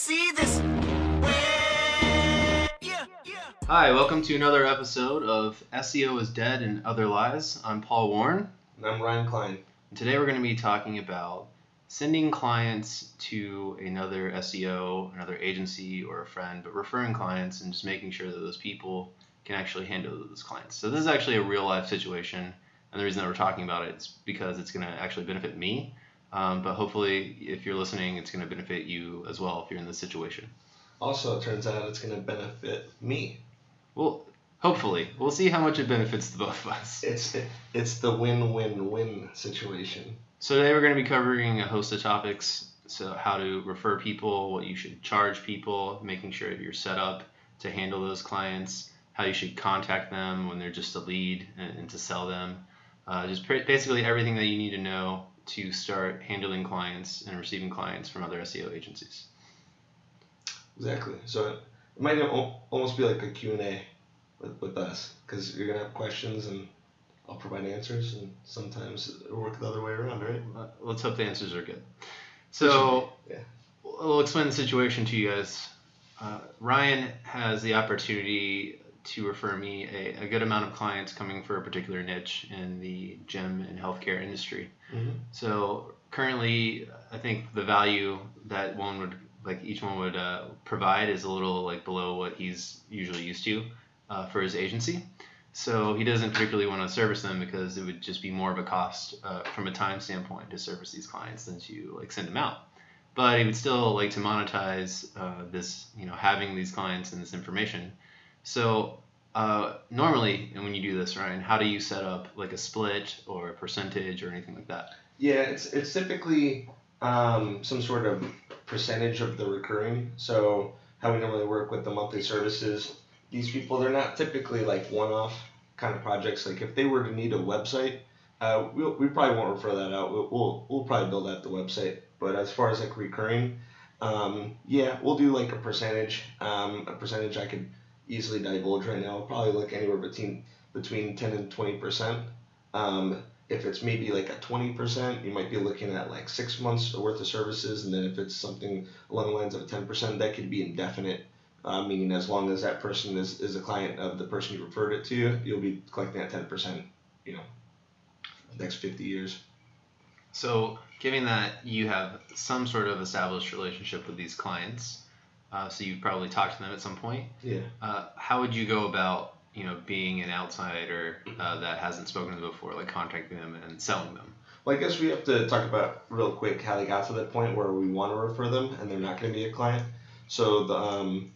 see this. Yeah, yeah. Hi, welcome to another episode of SEO is Dead and Other Lies. I'm Paul Warren, And I'm Ryan Klein. and today we're going to be talking about sending clients to another SEO, another agency, or a friend, but referring clients and just making sure that those people can actually handle those clients. So, this is actually a real life situation, and the reason that we're talking about it is because it's going to actually benefit me. Um, but hopefully, if you're listening, it's going to benefit you as well if you're in this situation. Also, it turns out it's going to benefit me. Well, hopefully, we'll see how much it benefits the both of us. It's it, it's the win-win-win situation. So today we're going to be covering a host of topics. So how to refer people, what you should charge people, making sure that you're set up to handle those clients, how you should contact them when they're just a lead and, and to sell them. Uh, just pr- basically everything that you need to know to start handling clients and receiving clients from other SEO agencies. Exactly. So it, might almost be like a Q&A with, with us because you're going to have questions and I'll provide answers and sometimes it'll work the other way around, right? Uh, let's hope the answers are good. So Yeah. we'll explain the situation to you guys. Uh, Ryan has the opportunity to refer me a, a good amount of clients coming for a particular niche in the gym and healthcare industry. Mhm. So currently, I think the value that one would like each one would uh, provide is a little like below what he's usually used to uh, for his agency. So he doesn't particularly want to service them because it would just be more of a cost uh, from a time standpoint to service these clients than to like send them out. But he would still like to monetize uh, this, you know, having these clients and this information. So uh, normally, and when you do this, Ryan, how do you set up like a split or a percentage or anything like that? Yeah, it's it's typically um, some sort of percentage of the recurring. So how we normally work with the monthly services, these people they're not typically like one-off kind of projects. Like if they were to need a website, uh, we we probably won't refer that out. We'll, we'll we'll probably build out the website. But as far as like recurring, um, yeah, we'll do like a percentage. Um, a percentage I could easily divulge right now. Probably look anywhere between between ten and twenty percent. Um, if it's maybe like a 20%, you might be looking at like six months worth of services. And then if it's something along the lines of 10%, that could be indefinite, uh, meaning as long as that person is, is a client of the person you referred it to, you'll be collecting that 10%, you know, next 50 years. So, given that you have some sort of established relationship with these clients, uh, so you've probably talked to them at some point. Yeah. Uh, how would you go about, you know, being an outsider uh, that hasn't spoken to them before, like contacting them and selling them? Well, I guess we have to talk about real quick how they got to that point where we want to refer them and they're not going to be a client. So the um,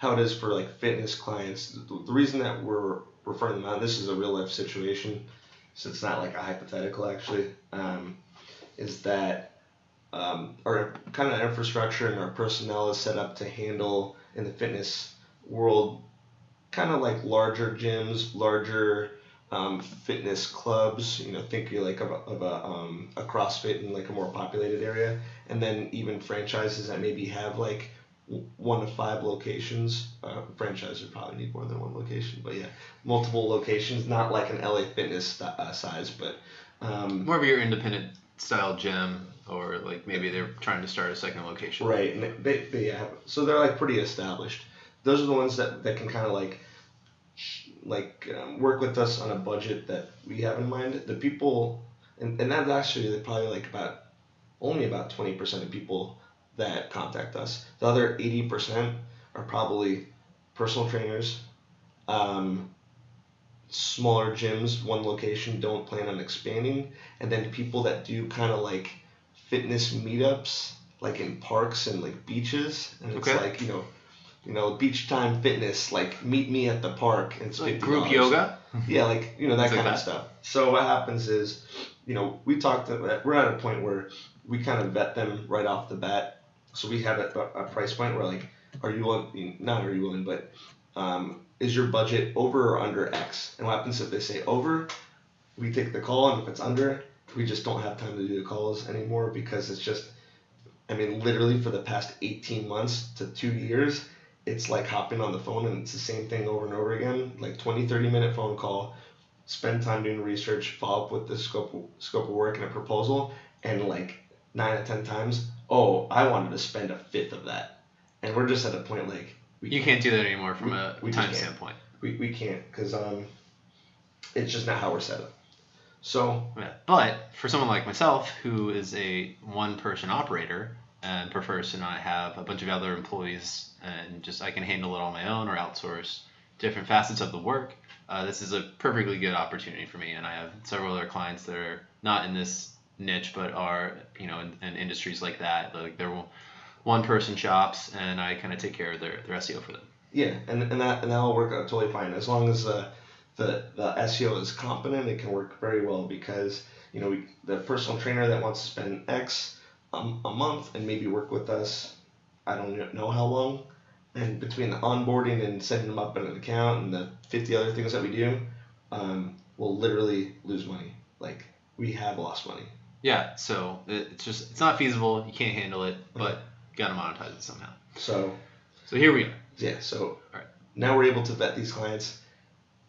how it is for like fitness clients. The, the reason that we're referring them out, this is a real life situation, so it's not like a hypothetical actually. Um, is that um, our kind of infrastructure and our personnel is set up to handle in the fitness world, kind of like larger gyms, larger um, fitness clubs. You know, think you like of a, of a, um, a CrossFit in like a more populated area, and then even franchises that maybe have like one to five locations. Uh, would probably need more than one location, but yeah, multiple locations. Not like an LA Fitness uh, size, but um, More of your independent style gym, or like maybe they're trying to start a second location. Right, and they, they yeah, so they're like pretty established. Those are the ones that, that can kind of like like um, work with us on a budget that we have in mind. The people, and, and that's actually probably like about only about twenty percent of people that contact us. The other eighty percent are probably personal trainers, um, smaller gyms, one location, don't plan on expanding, and then people that do kind of like fitness meetups like in parks and like beaches and it's Okay. like you know you know beach time fitness like meet me at the park and it's Like group yoga. yeah like you know that like kind of that. stuff so what happens is you know we talked to, we're at a point where we kind of vet them right off the bat so we have a, a price point where like are you willing not are you willing but um, is your budget over or under x? And what happens if they say over? We take the call and if it's under we just don't have time to do the calls anymore because it's just i mean literally for the past 18 months to two years it's like hopping on the phone and it's the same thing over and over again. Like 20 30 minute phone call spend time doing research follow up with the scope scope of work and a proposal and like nine of ten times oh i wanted to spend a fifth of that. And we're just at a point like we You can't do that anymore from we- a we time standpoint. we, we can't because um, it's just not how we're set up. So Yeah. But for someone like myself, who is a one-person operator and prefers to not have a bunch of other employees and just I can handle it on my own or outsource different facets of the work, uh, this is a perfectly good opportunity for me. And I have several other clients that are not in this niche, but are you know in, in industries like that. Like they're one-person shops, and I kind of take care of their, their SEO for them. yeah, and, and that and that'll work out totally fine as long as uh, the the SEO is competent. It can work very well because you know we, the personal trainer that wants to spend X um, a month and maybe work with us, I don't know how long, and between the onboarding and setting them up in an account and the 50 other things that we do, um, we'll literally lose money. Like we have lost money. Yeah. So it's just it's not feasible. You can't handle it, but you gotta monetize it somehow. So So here we are. yeah, so Alright. now we're able to vet these clients.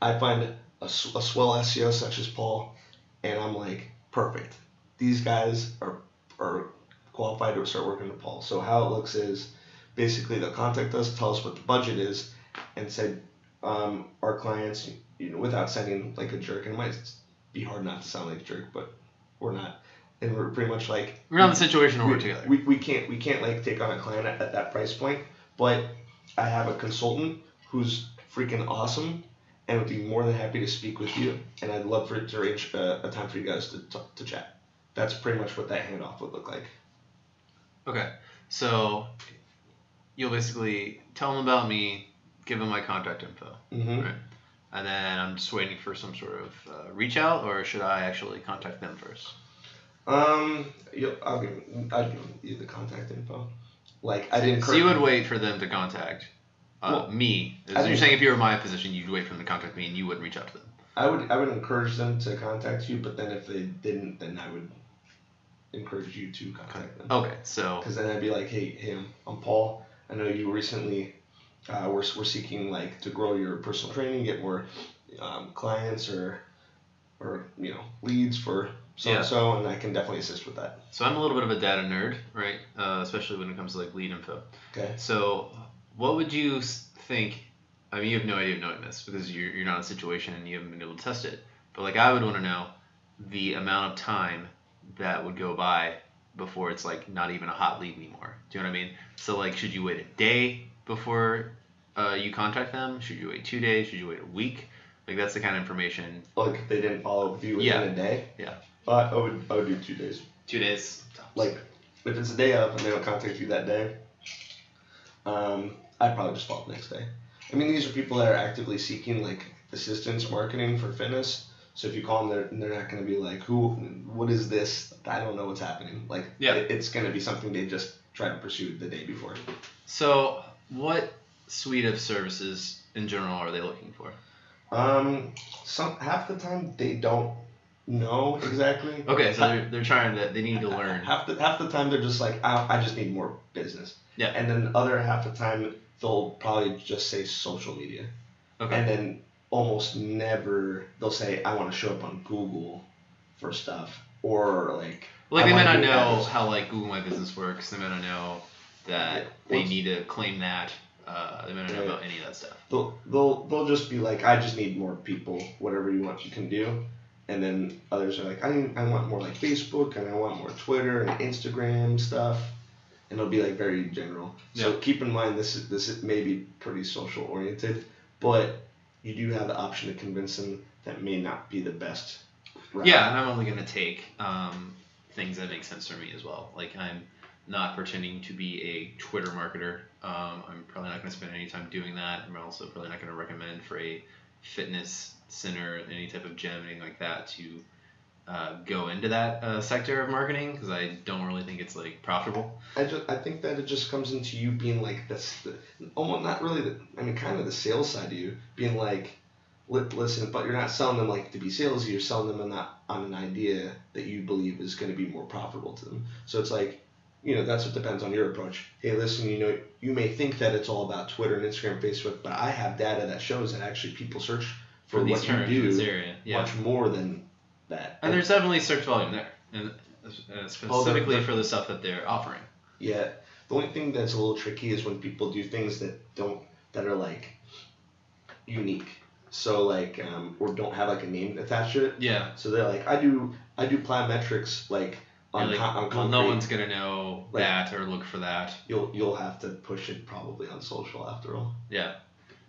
I find a swell SEO such as Paul, and I'm like, perfect. These guys are are qualified to start working with Paul. So how it looks is basically they'll contact us, tell us what the budget is, and said um, our clients, you know, without sounding like a jerk, and it might be hard not to sound like a jerk, but we're not. And we're pretty much like We're not in the situation to we, work together. we, we can't we can't like take on a client at, at that price point but i have a consultant who's freaking awesome and would be more than happy to speak with you and i'd love for it to arrange a, a time for you guys to, talk, to chat that's pretty much what that handoff would look like Okay. So you'll basically tell them about me, give them my contact info, mm-hmm. Right. and then I'm just waiting for some sort of uh, reach out, or should I actually contact them first? Um i'll give i'll give you the contact info like i didn't So you would wait for them to contact uh, Well, me. So you're saying if you were in my position, you'd wait for them to contact me, and you wouldn't reach out to them. i would i would encourage them to contact you but then if they didn't then i would encourage you to contact them Okay. So because then I'd be like, hey, hey, I'm, I'm Paul. I know you recently uh, we're, we're seeking like to grow your personal training, get more um, clients or or you know leads for so Yeah. and so, and I can definitely assist with that. so I'm a little bit of a data nerd, right? Uh, especially when it comes to like lead info. Okay. So, what would you think? I mean, you have no idea of knowing this because you're, you're not in a situation and you haven't been able to test it. But like, I would want to know the amount of time that would go by before it's like not even a hot lead anymore. Do you know what I mean? So like, should you wait a day before uh, you contact them? Should you wait two days? Should you wait a week? Like that's the kind of information. Like they didn't follow up with you within Yeah. a day. Yeah. Uh, I would I would do two days. Two days. Like if it's a day up and they don't contact you that day, um, I'd probably just follow up next day. I mean, these are people that are actively seeking like assistance marketing for fitness. So if you call them, they're, they're not going to be like, "Who? What is this? I don't know what's happening." Like, Yeah. it- it's going to be something they just try to pursue the day before. So, what suite of services in general are they looking for? Um, some half the time they don't know exactly. Okay, so they're, they're trying to they need to learn. Half the half the time they're just like, I, I just need more business. Yeah. And then other half the time they'll probably just say social media. Okay. And then almost never they'll say I want to show up on Google for stuff or like Like they might not know how like Google My Business works. They might not know that Yeah, they need to claim that. Uh, they might not know Right. about any of that stuff. they'll they'll they'll just be like I just need more people whatever you want you can do. And then others are like I I want more like Facebook and I want more Twitter and Instagram stuff. And it'll be like very general. So keep in mind this is this is maybe pretty social oriented, but you do have the option to convince them that may not be the best. route. Yeah, and I'm only gonna take um, things that make sense for me as well. Like I'm not pretending to be a Twitter marketer. Um, I'm probably not gonna spend any time doing that. I'm also probably not gonna recommend for a fitness center, any type of gym, anything like that to uh, go into that uh, sector of marketing because I don't really think it's like profitable. I just I think that it just comes into you being like this, the, almost not really the I mean kind of the sales side of you being like, li- listen, but you're not selling them like to be salesy. You're selling them on that on an idea that you believe is going to be more profitable to them. So it's like, you know, that's what depends on your approach. Hey, listen, you know, you may think that it's all about Twitter and Instagram, Facebook, but I have data that shows that actually people search for, For these what you terms in do this area, yeah. much more than that. And there's definitely search volume there, and uh, specifically the- for the stuff that they're offering. Yeah, The only thing that's a little tricky is when people do things that don't that are like unique. So like um, or don't have like a name attached to it. Yeah. So they're like, I do I do plyometrics like on, like, con- on well, no one's gonna know Like- that or look for that. You'll you'll have to push it probably on social after all. Yeah.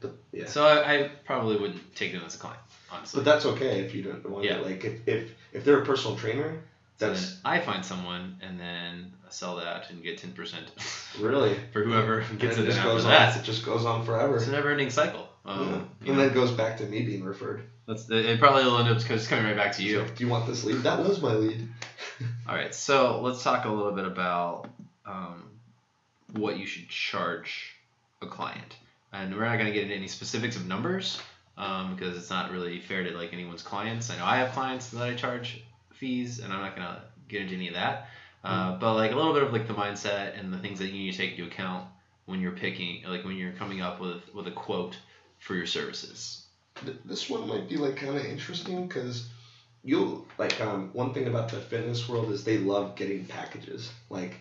But yeah. So I, I probably wouldn't take them as a client, honestly. But that's okay if you don't want Yeah. to. Like if, if if they're a personal trainer, So that's then I find someone and then I sell that and get ten percent really for whoever gets it it. just goes on. that, It just goes on forever. it's a never-ending cycle. Um, you And know, then it goes back to me being referred. That's it probably will end up just coming right back to you. Do you want this lead? That was my lead. All right, so let's talk a little bit about um, what you should charge a client, and we're not going to get into any specifics of numbers um, because it's not really fair to like anyone's clients. I know I have clients that I charge fees, and I'm not going to get into any of that. Uh, but like a little bit of like the mindset and the things that you need to take into account when you're picking, like when you're coming up with with a quote for your services. Th- This one might be like kind of interesting because you'll like um, one thing about the fitness world is they love getting packages. Like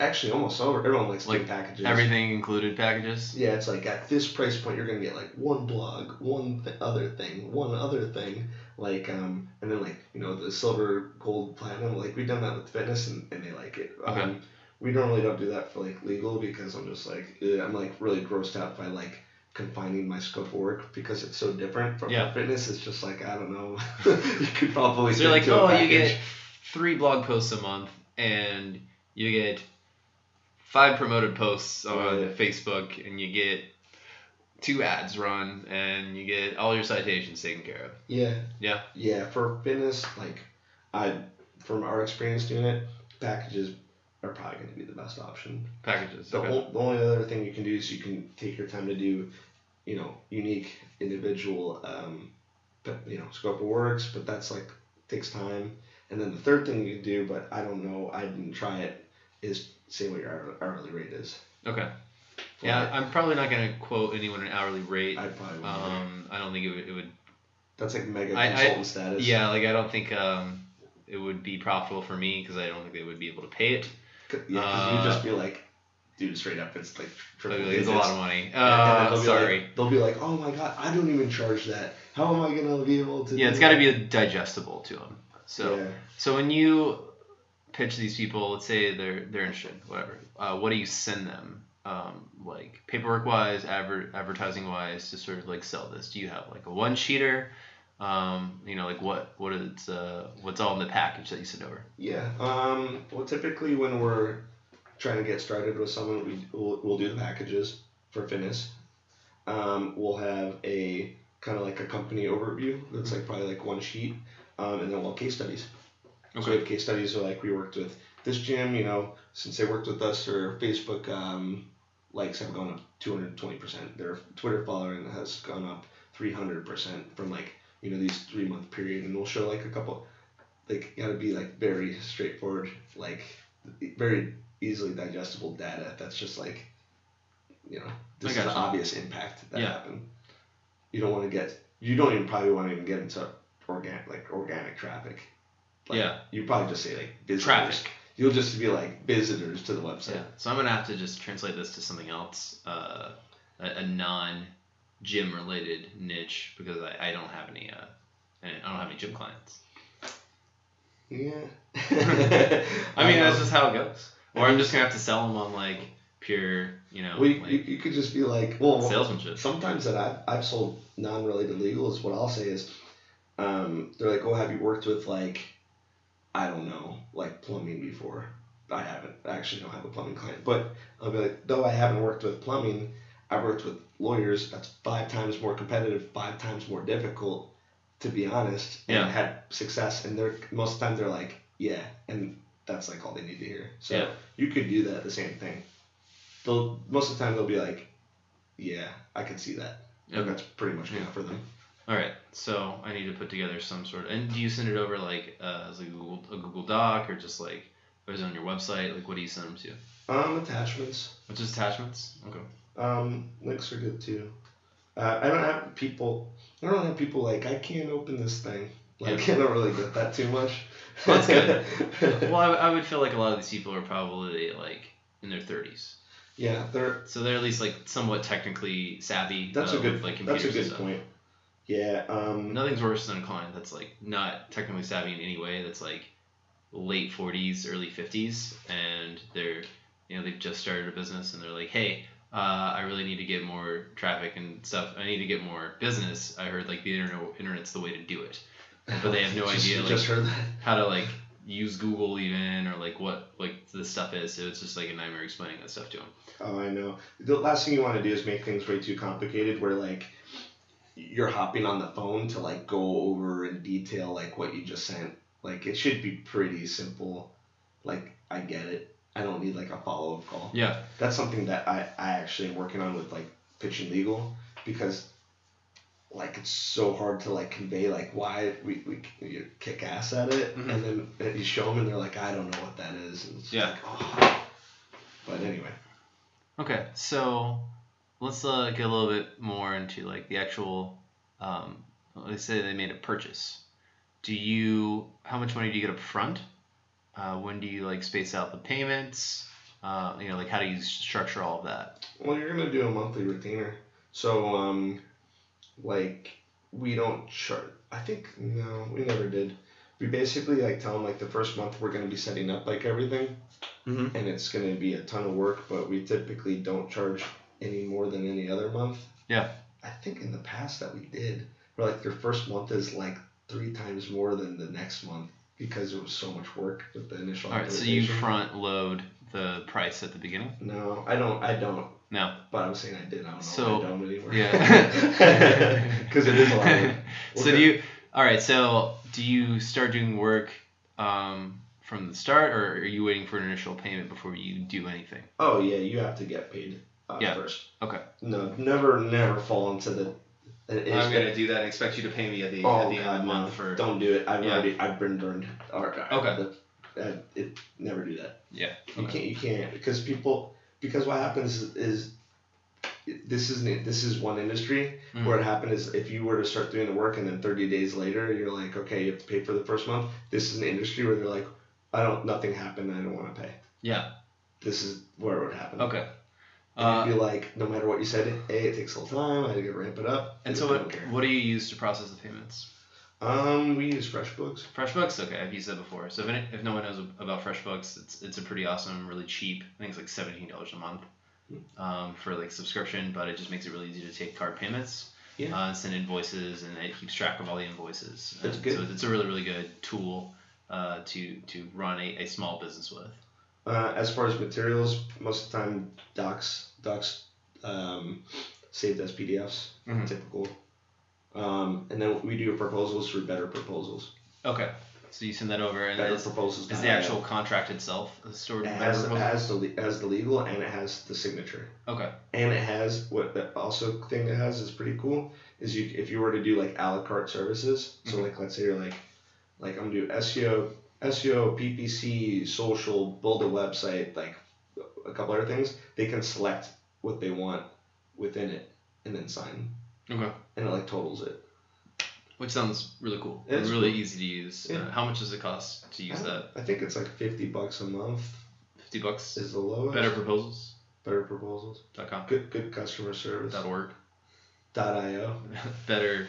actually, almost over everyone likes Like, getting packages. Everything included packages. Yeah, it's like at this price point, you're gonna get like one blog, one th- other thing, one other thing, like um, and then like you know the silver, gold, platinum. Like we've done that with fitness, and, and they like it. Okay. Um, we normally don't do that for like legal because I'm just like eh, I'm like really grossed out by like confining my scope of work because it's so different from Yeah. fitness. It's just like I don't know. you could probably So you're like, think to a oh, you get three blog posts a month, and you get five promoted posts on Right. Facebook, and you get two ads run, and you get all your citations taken care of. Yeah. Yeah. Yeah, for fitness, like I from our experience doing it, packages are probably going to be the best option. Packages. The, Okay. the only other thing you can do is you can take your time to do, you know, unique individual, um, but you know, scope of works. But that's like takes time. And then the third thing you can do, but I don't know, I didn't try it, is say what your hourly rate is. Okay. Yeah. I'm probably not gonna quote anyone an hourly rate. I probably wouldn't. Um, I don't think it would. It would. that's like mega I- I- status. Yeah, like I don't think um, it would be profitable for me because I don't think they would be able to pay it. Yeah, Uh, you'd just be like, dude, straight up, it's like triple Like, it's a lot of money. Uh, they'll be sorry. Like, they'll be like, oh my god, I don't even charge that. How am I gonna be able to? Yeah, it's got to be digestible to them. So, yeah. so when you pitch these people, let's say they're they're interested, whatever. Uh, what do you send them? Um, like paperwork wise, adver- advertising wise, to sort of like sell this. Do you have like a one sheeter? Um, you know, like what what is uh, what's all in the package that you send over? Yeah. Um. Well, typically when we're trying to get started with someone, we we'll, we'll do the packages for fitness. Um, we'll have a kind of like a company overview that's like probably like one sheet, um, and then we'll have case studies. Okay. So we have case studies are like we worked with this gym, you know, since they worked with us, their Facebook um, likes have gone up 220%. Their Twitter following has gone up 300% from like, you know, these three month period. And we'll show like a couple, like, gotta be like very straightforward, like very easily digestible data that's just like, you know, this is the obvious impact that Yeah. happened. You don't want to get, you don't even probably want to even get into organic, like organic traffic. Like, Yeah. You probably just say like visitors. Traffic. You'll just be like visitors to the website. Yeah. So I'm gonna have to just translate this to something else, uh, a, a non gym related niche because I, I don't have any uh, I don't have any gym clients. Yeah. I mean, that's just how it goes. Or I'm just gonna have to sell them on like pure, you know, Well, you, like you, you could just be like, well, salesmanship. sometimes that I've, I've sold non-related legal is what I'll say is, um, they're like, oh, have you worked with like, I don't know, like plumbing before? I haven't. I actually don't have a plumbing client, but I'll be like, though I haven't worked with plumbing, I've worked with lawyers. That's five times more competitive, five times more difficult, to be honest, and Yeah. had success. And they're most of the time they're like, yeah, and that's like all they need to hear. So Yeah. you could do that the same thing. They'll most of the time they'll be like, yeah, I can see that. And that's pretty much enough Yeah. for them. All right, so I need to put together some sort of. And do you send it over like uh, as a Google a Google Doc or just like, or is it on your website? Like, what do you send them to? Um, attachments. Which is attachments? Okay. Um, links are good too. Uh, I don't have people. I don't have people like I can't open this thing. Like I don't really get that too much. That's good. Well, I, I would feel like a lot of these people are probably like in their 30s. Yeah, they're So they're at least like somewhat technically savvy. that's uh, a good with, like that's computers a and good point. Yeah. Um. Nothing's worse than a client that's like not technically savvy in any way. That's like late 40s, early 50s, and they're you know they've just started a business and they're like, hey, uh, I really need to get more traffic and stuff. I need to get more business. I heard like the internet internet's the way to do it, but they have no just, idea, like- just heard that. how to like use Google even or like what like this stuff is. So it's just like a nightmare explaining that stuff to them. Oh, I know. The last thing you want to do is make things way too complicated, where like you're hopping on the phone to like go over in detail like what you just sent. Like it should be pretty simple. Like I get it. I don't need like a follow up call. Yeah. That's something that I I actually am working on with like pitching legal because like it's so hard to like convey like why we, we you kick ass at it Mhm. and then you show them and they're like I don't know what that is and it's Yeah. like oh. but anyway Okay, so let's uh, get a little bit more into like the actual. Um, let's say they made a purchase. Do you? How much money do you get up front? Uh, when do you like space out the payments? Uh, you know, like how do you structure all of that? Well, you're gonna do a monthly retainer, so um, like we don't charge. I think no, we never did. We basically like tell them like the first month we're gonna be setting up like everything, Mm-hmm. and it's gonna be a ton of work, but we typically don't charge any more than any other month. Yeah. I think in the past that we did, where like your first month is like three times more than the next month because it was so much work with the initial. All right, so you front load the price at the beginning. No, I don't. I don't. No. But I'm saying I did. I don't know So, I don't anymore. Yeah. Because it is a lot. Of, so do you? All right. So do you start doing work um, from the start, or are you waiting for an initial payment before you do anything? Oh yeah, you have to get paid uh, Yeah. first. Okay. No, never, never fall into the. I'm gonna do that and expect you to pay me at the Oh at the end of the month for. Don't do it. I've Yeah. already. I've been burned. Okay. The, uh, it never do that. Yeah. You Okay. can't. You can't because people. Because what happens is, is this is this is one industry Mhm. where it happened is if you were to start doing the work and then 30 days later you're like okay you have to pay for the first month this is an industry where they're like i don't nothing happened i don't want to pay Yeah. this is where it would happen Okay. Uh, you'd be like no matter what you said hey it takes a little time i had to get ramp it up and so what what do you use to process the payments? um we use freshbooks FreshBooks, okay, I've used that before. So if, any, if no one knows about FreshBooks, it's it's a pretty awesome, really cheap. I think it's like seventeen dollars a month um, for like subscription, but it just makes it really easy to take card payments. Yeah. Uh, send invoices, and it keeps track of all the invoices. That's good. So it's a really really good tool uh, to to run a, a small business with. Uh, as far as materials most of the time docs docs um, saved as pdfs Mhm. typical um, and then we do proposals for better proposals Okay. So you send that over, and better is, proposals is the actual contract itself stored It in has, it has the has the legal and it has the signature Okay. and it has what the also thing it has is pretty cool is you if you were to do like a la carte services so Mhm. like let's say you're like like I'm gonna do SEO SEO PPC social build a website like a couple other things they can select what they want within it and then sign Okay. and it like totals it Which sounds really cool. It's really cool. easy to use. Yeah. Uh, how much does it cost to use I, that? I think it's like 50 bucks a month Fifty bucks. is the lowest Better proposals. better proposals Dot com. good good customer service Dot org. dot io Better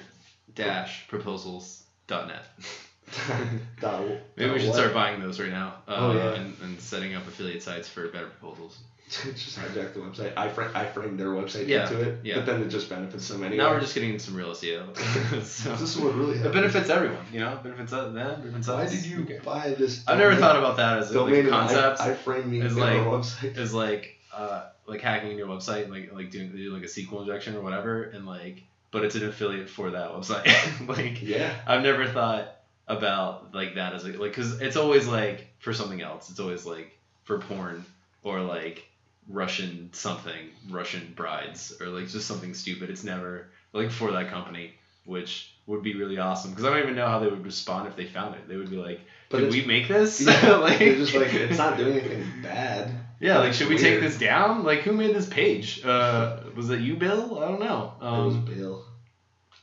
dash proposals dot net. dot, Maybe we should what? start buying those right now. Uh, Oh, yeah. and, and setting up affiliate sites for better proposals. just hijack the website. iframe I framed their website Yeah, into it, yeah. but then it just benefits them anyway. Now we're just getting some real SEO. so, this is what really it benefits everyone, you know. It benefits us, them. Benefits Why us. did you Okay. buy this? I've never thought about that as a, like, domain a and I- concept. I, framed me It's their like- website. is like uh like hacking your website like like doing do like a SQL injection or whatever and like but it's an affiliate for that website like Yeah, I've never thought about like that as a like because it's always like for something else it's always like for porn or like Russian something Russian brides or like just something stupid it's never like for that company which would be really awesome because I don't even know how they would respond if they found it they would be like but did we make this yeah, like they're just like it's not doing anything bad. yeah, like should we take this down? Like who made this page? Uh, was it you, Bill? I don't know. it was Um, Bill.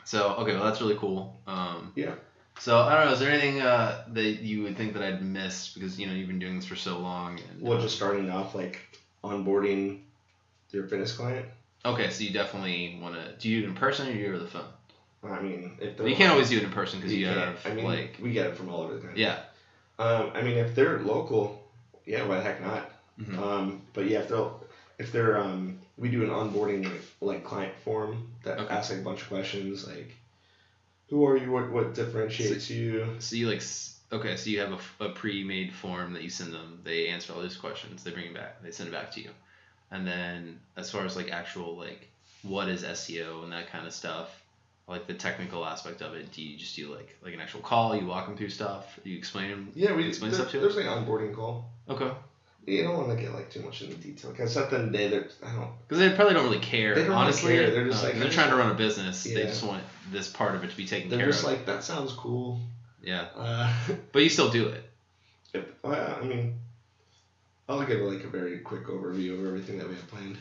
so okay, well that's really cool. Um, Yeah. So I don't know. Is there anything uh, that you would think that I'd missed because you know you've been doing this for so long? And, Well, just starting off like onboarding your fitness client. Okay, so you definitely want to. Do you it in person or do you it over the phone? I mean, if You can't always do it in person because you, have I mean, like we get it from all over the country. yeah. Um, I mean, if they're local, yeah, why the heck not? Mhm. Um, but yeah, if they're if they're um, we do an onboarding like, like client form that Okay. asks like a bunch of questions like, who are you? What what differentiates you? So you like okay, so you have a, a pre-made form that you send them. They answer all these questions. They bring it back. They send it back to you. And then as far as like actual like what is SEO and that kind of stuff, like the technical aspect of it, do you just do like like an actual call? You walk them through stuff. You explain them. Yeah, we Explain there, stuff to there's like an onboarding call. Okay. You don't want to get like too much into detail because at the end day, they're I don't. Because they probably don't really care. They don't really honestly, care. They're just Uh, like, they're trying to run a business. They just want this part of it to be taken They're care of. They're just like that sounds cool. yeah, Uh, but you still do it. if, well, I mean, I'll give like a very quick overview of everything that we have planned.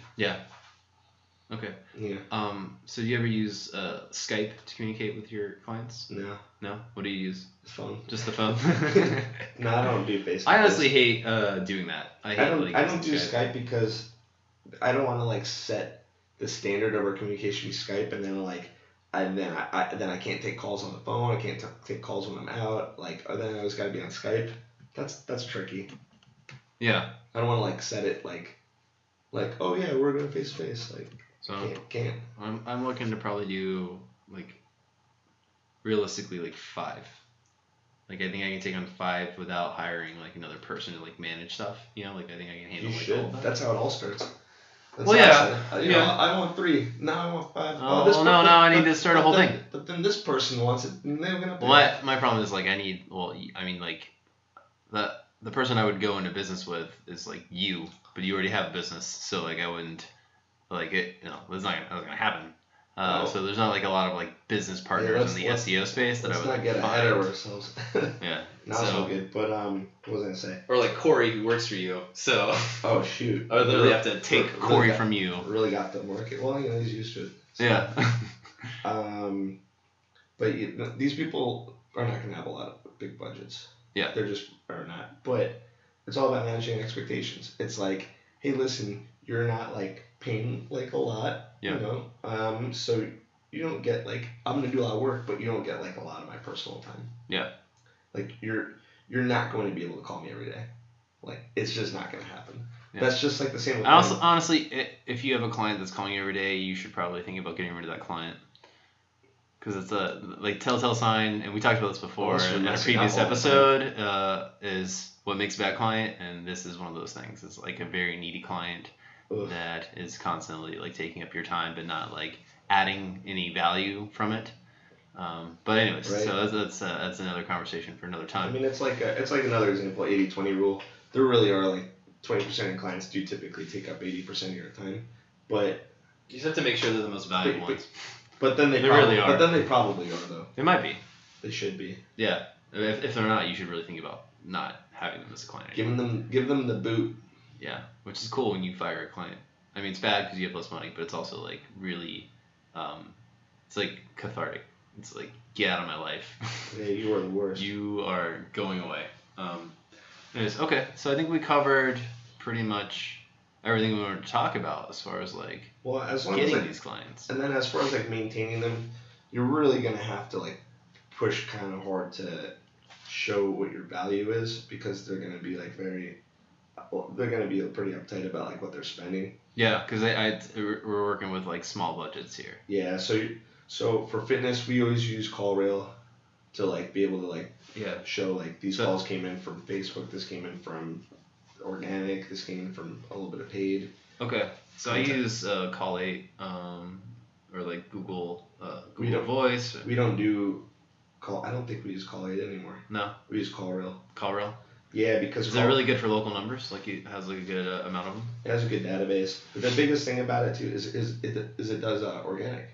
Okay. Yeah. Um. So do you ever use uh, Skype to communicate with your clients? No, No. What do you use? it's fun. Just the phone. No, I don't do Facebook. I honestly hate uh, doing that. I hate I don't. I don't do using Skype because I don't want to like set the standard of our communication with Skype, and then like, and then I, I then I can't take calls on the phone. I can't t- take calls when I'm out. Like, then I always got to be on Skype. That's that's tricky. Yeah. I don't want to like set it like, like oh yeah, we're going to face to face. Like, So can't can't. I'm I'm looking to probably do like realistically like five. Like I think I can take on five without hiring like another person to like manage stuff. You know, like I think I can handle You like should. That's how it all starts. That's Well, I yeah. Uh, you know, yeah. I want three. Now I want five. Oh, this well, no, now I need to start a whole then- thing. But then this person wants it, and they're gonna. pay. Well, my, my problem is like I need well I mean like the the person I would go into business with is like you, but you already have a business, so like I wouldn't like it. You know, it's not gonna, that's not gonna happen. Uh, No. So there's not like a lot of like business partners let's- in the SEO space that I Let's would not get like, ahead of ourselves. Yeah. Not so so good. But um, what was I gonna say? or like Corey who works for you, so Oh shoot! I would literally have to take Really Corey got- from you. Really got the market. Well, you know, he's used to it. So, Yeah. Um, but you, these people are not gonna have a lot of big budgets. Yeah. They're just are not. But it's all about managing expectations. It's like, hey, listen, you're not like paying like a lot. Yeah. You know. Um. So you don't get like I'm gonna do a lot of work, but you don't get like a lot of my personal time. Yeah. Like you're you're not going to be able to call me every day. Like it's just not gonna happen. Yeah. That's just like the same with also, honestly, if you have a client that's calling you every day, you should probably think about getting rid of that client. Because it's a like telltale sign, and we talked about this before in a previous up all the episode. Uh, is what makes a bad client, and this is one of those things. It's like a very needy client Ugh. that is constantly like taking up your time, but not like adding any value from it. Um, but anyways, Right. so that's that's, uh, that's another conversation for another time. I mean, it's like a, it's like another example, 80-20 rule. There really are like twenty percent of clients do typically take up eighty percent of your time, but you just have to make sure they're the most valuable but- ones. but then they, They probably, really are. But then they probably are though. They might be. They should be Yeah. If, if they're not, you should really think about not having them as a client. anymore. giving them give them the boot. Yeah, which is cool when you fire a client. I mean, it's bad because you have less money, but it's also like really, um, it's like cathartic. It's like get out of my life. Hey, you are the worst. you are going away. Um, anyways, okay, so I think we covered pretty much everything we wanted to talk about as far as like well, as long as getting like, these clients. and then as far as like maintaining them, you're really gonna have to like push kind of hard to show what your value is because they're gonna be like very. Well, they're gonna be pretty uptight about like what they're spending. Yeah, because I, I we're working with like small budgets here. Yeah, so you, so for fitness, we always use CallRail to like be able to like Yeah. show like these So- calls came in from Facebook, this came in from organic, this came in from a little bit of paid. Okay, so I use uh, Call Eight, um, or like Google uh, We Google don't- Voice. We don't do call. I don't think we use Call Eight anymore. No, We use CallRail. CallRail. Yeah, because Is it really good for local numbers? Like it has like a good uh, amount of them. it has a good database. But the biggest thing about it too is is it is it does uh, organic.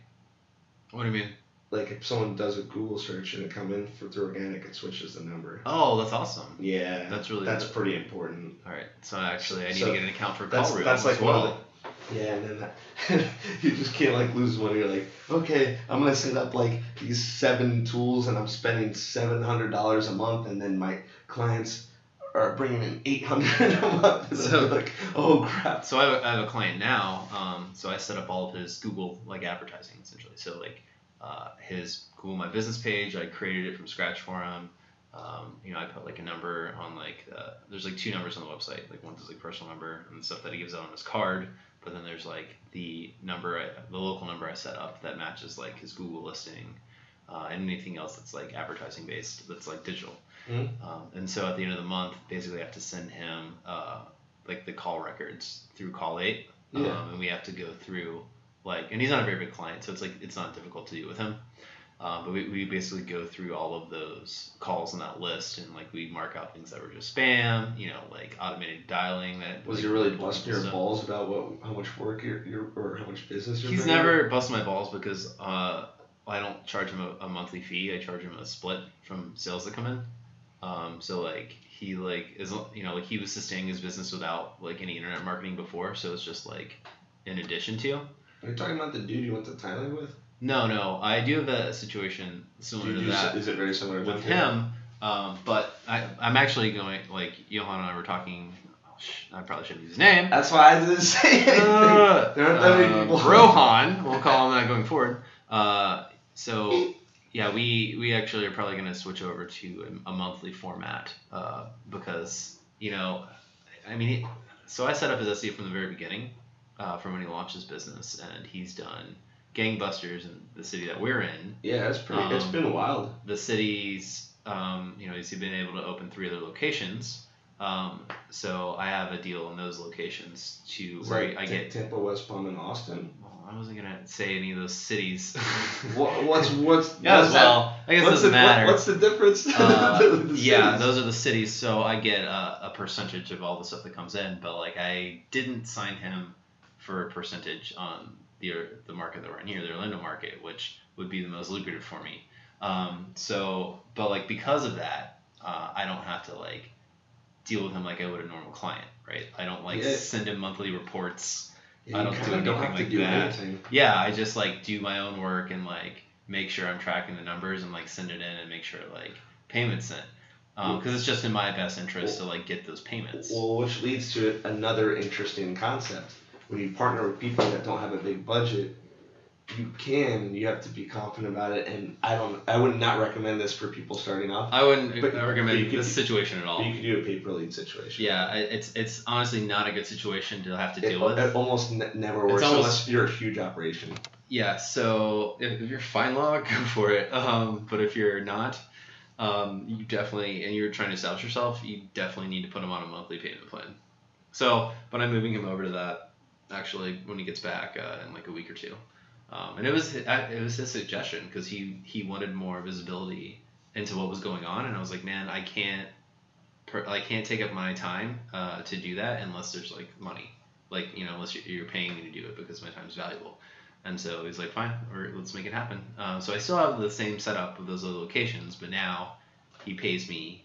What do you mean? Like if someone does a Google search and it come in for through organic, it switches the number. Oh, that's awesome. Yeah, That's really that's good. pretty important. All right, so actually I need So to get an account for That's that's like as one well. of the yeah, and then that, you just can't like lose money. You're like, okay, I'm gonna set up like these seven tools, and I'm spending seven hundred dollars a month, and then my clients are bringing in eight hundred a month. So- like, oh crap. So I have, I have a client now. Um, so I set up all of his Google like advertising essentially. So like uh, his Google My Business page, I created it from scratch for him. Um, you know, I put like a number on like uh, there's like two numbers on the website. Like one's his like personal number and stuff that he gives out on his card. But then there's like the number, I, the local number I set up that matches like his Google listing, uh, and anything else that's like advertising based that's like digital. Mhm. Um, and so at the end of the month, basically, I have to send him uh, like the call records through Call Eight, um, and we have to go through like, and he's not a very big client, so it's like it's not difficult to do with him. Um, but we, we basically go through all of those calls on that list, and like we mark out things that were just spam, you know, like automated dialing. That Was like, he really busting your stuff. balls about what how much work you're, you're or how much business you're He's never busted my balls because uh, I don't charge him a, a monthly fee. I charge him a split from sales that come in. Um, so like he like is you know like he was sustaining his business without like any internet marketing before. So it's just like in addition to. Are you talking about the dude you went to Thailand with? No, no, I do have a situation similar to that is it very similar to with him. Um, but I, I'm actually going like Johan and I were talking. Oh, sh- I probably shouldn't use his name. That's why I didn't say anything. Uh, there aren't that many uh, people. Rohan, we'll call him that going forward. Uh, so yeah, we we actually are probably going to switch over to a, a monthly format uh, because you know, I mean, so I set up his SEO from the very beginning, uh, from when he launched his business, and he's done gangbusters in the city that we're in. Yeah, it's pretty. it's Um, been wild. The cities, um, you know, he's been able to open three other locations. Um, so I have a deal in those locations to Is where I Ta- get Tampa, West Palm, and Austin. I wasn't gonna say any of those cities. What, what's what's yeah, what's that- well, I guess it what's doesn't the, matter. What, what's the difference? Uh, The yeah, cities. those are the cities. So I get a, a percentage of all the stuff that comes in, but like I didn't sign him for a percentage on the the market that we're in here, the Orlando market, which would be the most lucrative for me. Um, so, but like because of that, uh, I don't have to like deal with him like I would a normal client, right? I don't like Yeah. send him monthly reports. Yeah, I don't do kinda don't anything have to like do that. anything. Yeah, I just like do my own work and like make sure I'm tracking the numbers and like send it in and make sure like payments sent. Um, because it's just in my best interest to like get those payments. Well, which leads to another interesting concept. When you partner with people that don't have a big budget, you can. You have to be confident about it. And I don't. I would not recommend this for people starting off. I wouldn't But- but recommend could- this situation at all. you could do a pay per lead situation. Yeah, it's it's honestly not a good situation to have to It, deal with. it almost ne- never works almost- unless you're a huge operation. Yeah, so if, if you're fine log, go for it. Um, but if you're not, um, you definitely and you're trying to establish yourself, you definitely need to put him on a monthly payment plan. So, but I'm moving him over to that actually when he gets back uh, in like a week or two. Um, and it was it was his suggestion because he he wanted more visibility into what was going on, and I was like, man, I can't per, I can't take up my time uh, to do that unless there's like money, like you know unless you're, paying me to do it because my time's valuable. And so he's like, fine, or let's make it happen. Um, so I still have the same setup with those other locations, but now he pays me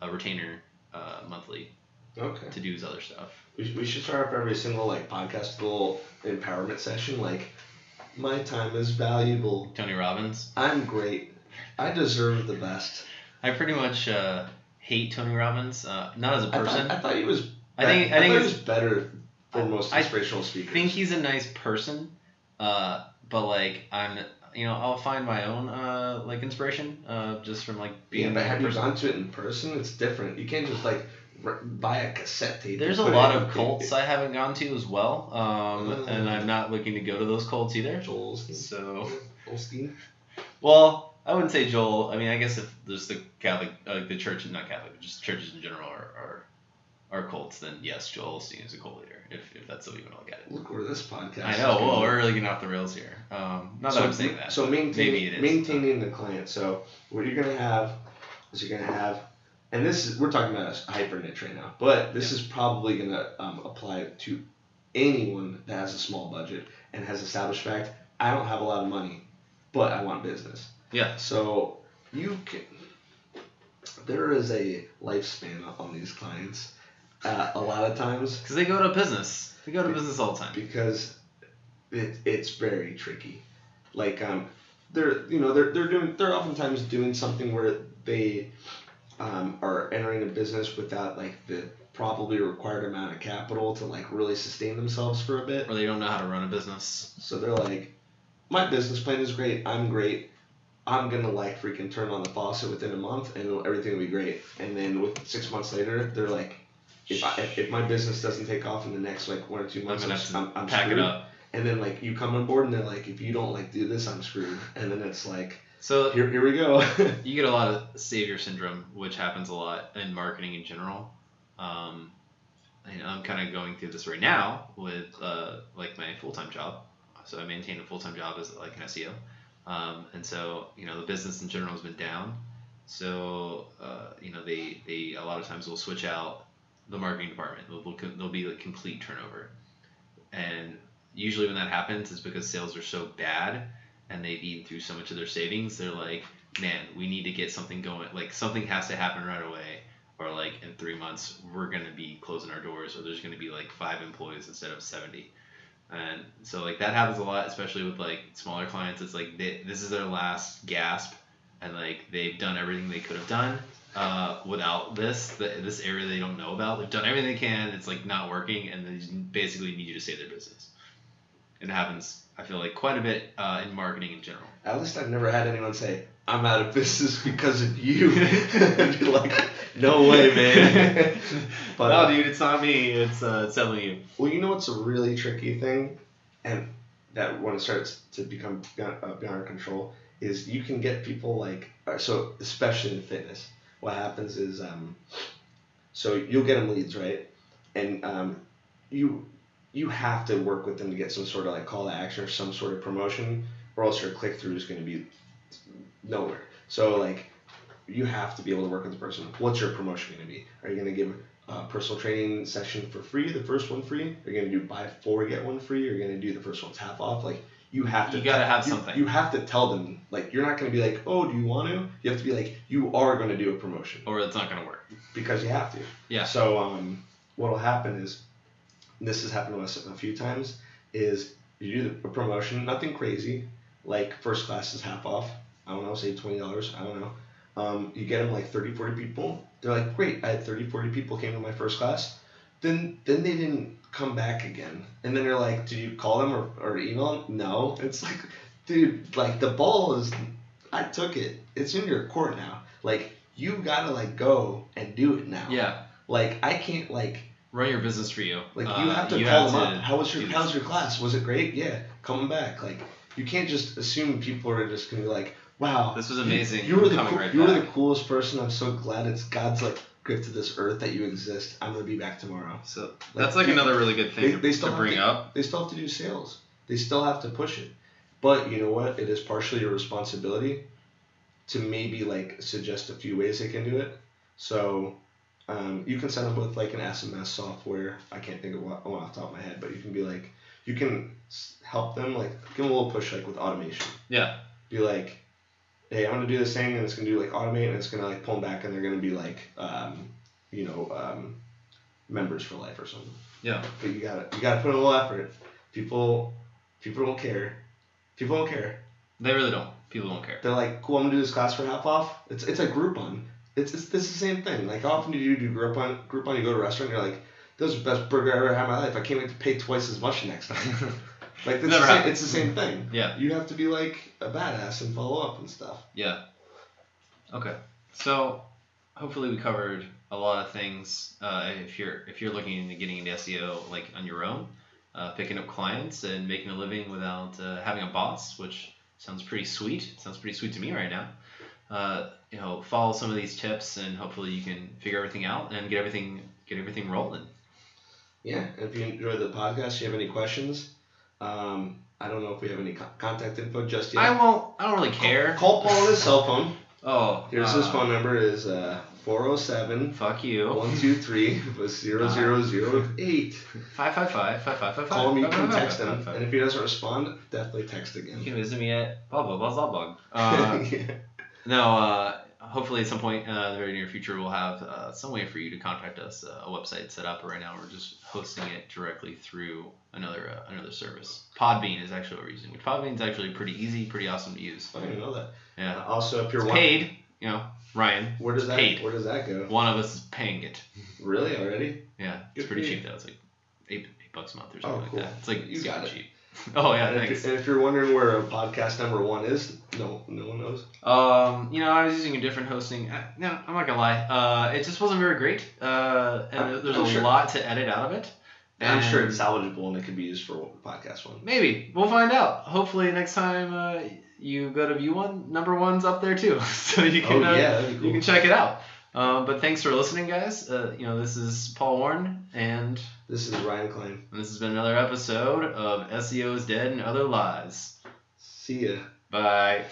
a retainer uh, monthly Okay. to do his other stuff. We, sh- we should start up every single like podcast little empowerment session. Like, my time is valuable. Tony Robbins. I'm great. I deserve the best. I pretty much uh, hate Tony Robbins, uh, not as a person. thought, I thought he was. I think I, I think he was better for most I inspirational speakers. I think he's a nice person, uh, but like I'm, you know, I'll find my own uh, like inspiration uh, just from like being. yeah, but a have you gone to it in person? It's different. You can't just like buy a cassette tape. There's a lot of cults I haven't gone to as well, um, Mm. and I'm not looking to go to those cults either. Joel Osteen. So, Osteen. well, I wouldn't say Joel. I mean, I guess if there's the Catholic, uh, like the church, not Catholic, just churches in general are are, are cults, then yes, Joel Osteen is a cult leader. If, if that's the way you want to look at it. Look where this podcast. I know. Well, we're really getting off the rails here. Um, not that I'm saying that. So maintaining, maybe it is. maintaining the client. So what you're gonna have is you're gonna have, and this is we're talking about a hyper niche right now, but this is probably gonna um, apply to anyone that has a small budget and has established fact. I don't have a lot of money, but I want business. Yeah. So you can. There is a lifespan on these clients. Uh, a lot of times Because they go to business. They go to business all the time. because it, it's very tricky. Like um, they're you know they're they're doing they're oftentimes doing something where they um, are entering a business without like the probably required amount of capital to like really sustain themselves for a bit. Or they don't know how to run a business. So they're like, my business plan is great. I'm great. I'm gonna like freaking turn on the faucet within a month and everything will be great. And then with six months later, they're like, if I, if, my business doesn't take off in the next like one or two months, I'm, I'm, I'm pack screwed. it up. And then like you come on board and they're like, if you don't like do this, I'm screwed. And then it's like, So here, here we go. you get a lot of savior syndrome, which happens a lot in marketing in general. Um, and I'm kind of going through this right now with uh, like my full time job. So I maintain a full time job as like an SEO, um, and so you know the business in general has been down. So uh, you know they they a lot of times will switch out the marketing department. There'll, there'll, there'll be like complete turnover, and usually when that happens it's because sales are so bad and they've eaten through so much of their savings. They're like, man, we need to get something going. Like something has to happen right away, or like in three months we're gonna be closing our doors, or there's gonna be like five employees instead of seventy. And so like that happens a lot, especially with like smaller clients. It's like they, this is their last gasp, and like they've done everything they could have done uh, without this the, this area they don't know about. They've done everything they can. It's like not working, and they basically need you to save their business. It happens, I feel like, quite a bit uh, in marketing in general. At least I've never had anyone say, I'm out of business because of you. I'd be like, no way, man. but, no, dude, it's not me. It's uh, it's definitely you. Well, you know what's a really tricky thing, and that when it starts to become beyond, uh, beyond our control is you can get people like uh, so especially in fitness. What happens is um, so you'll get them leads right, and um, you you have to work with them to get some sort of like call to action or some sort of promotion, or else your click through is going to be nowhere. So like you have to be able to work with the person. What's your promotion going to be? Are you going to give a personal training session for free, the first one free? You're you going to do buy four get one free? Or are you going to do the first one half off? Like you have to. You gotta have you- something. You have to tell them like you're not going to be like, oh, do you want to? You have to be like, you are going to do a promotion Or it's not gonna work. because you have to. Yeah. So um, what'll happen is, this has happened to us a few times, is you do a promotion, nothing crazy, like first class is half off. I don't know, say twenty dollars. I don't know. Um, you get them like 30, 40 people. They're like, great, I had 30, 40 people came to my first class. Then then they didn't come back again. And then they're like, did you call them or, or email them? No. It's like, dude, like the ball is, I took it. It's in your court now. Like you gotta like go and do it now. Yeah. Like I can't like Run your business for you. like you Uh, have to you call have them to up. How was your How's this. your class? Was it great? Yeah, coming back. Like you can't just assume people are just gonna be like, wow, This was amazing. You, you were the cool, right you were the coolest person. I'm so glad it's God's like gift to this earth that you exist. I'm gonna be back tomorrow. So that's like another really good thing They- to, they still have bring to- up. They still have to do sales. They still have to push it. But you know what? It is partially your responsibility to maybe like suggest a few ways they can do it. So um, you can set up with like an SMS software. I can't think of one off the top of my head, but you can be like, you can help them like give them a little push like with automation. Yeah. Be like, hey, I'm gonna do this thing and it's gonna do like automate and it's gonna like pull them back and they're gonna be like, um, you know, um, members for life or something. Yeah. But you gotta you gotta put in a little effort. People people don't care. People don't care. They really don't. People don't care. They're like, cool, I'm gonna do this class for half off. It's it's a Groupon. It's it's this the same thing. Like how often do you do Groupon? Groupon, you go to a restaurant, you're like, this is the best burger I ever had in my life. I can't wait to pay twice as much next time. Like it's, the same, it's the same thing. Yeah. You have to be like a badass and follow up and stuff. Yeah. Okay. So hopefully we covered a lot of things. Uh, if you're if you're looking into getting into SEO like on your own, uh, picking up clients and making a living without uh, having a boss, which sounds pretty sweet. Sounds pretty sweet to me right now. You know, follow some of these tips and hopefully you can figure everything out and get everything get everything rolling. Yeah. And if you enjoyed the podcast, you have any questions, um, I don't know if we have any co- contact info just yet. I won't. I don't really care. Call Paul on his cell phone. Oh, Here's uh, his phone number is uh, 407 Fuck you. 123 was 0008. Five five five five five five five. Call him, you can text him. And if he doesn't respond, definitely text again You can visit me at blah blah blah blah blah. Uh, Yeah. No, uh, hopefully at some point uh, in the very near future we'll have uh, some way for you to contact us, uh, a website set up. But right now we're just hosting it directly through another uh, another service. Podbean is actually what we're using. Which Podbean is actually pretty easy, pretty awesome to use. I didn't know that. Yeah, also, if you're it's paid. You know, Ryan. Where does that Paid. Where does that go? One of us is paying it. Really already? Yeah, Good it's pretty cheap though. It's like eight, eight bucks a month or something Oh, like that. It's like You got it. cheap. Oh yeah, and, if thanks. and if you're wondering where a podcast number one is, no, no one knows. Um, you know, I was using a different hosting. Uh, no, I'm not gonna lie. Uh, it just wasn't very great. Uh, and I'm- there's I'm a sure- lot to edit out of it. I'm sure it's salvageable and it could be used for podcast one. Maybe we'll find out. Hopefully next time uh, you go to view one, number one's up there too, so you can oh uh, yeah, that'd be you can check it out. Um, but thanks for listening, guys. Uh, you know, this is Paul Warren, and This is Ryan Klein. And this has been another episode of SEO is Dead and Other Lies. See ya. Bye.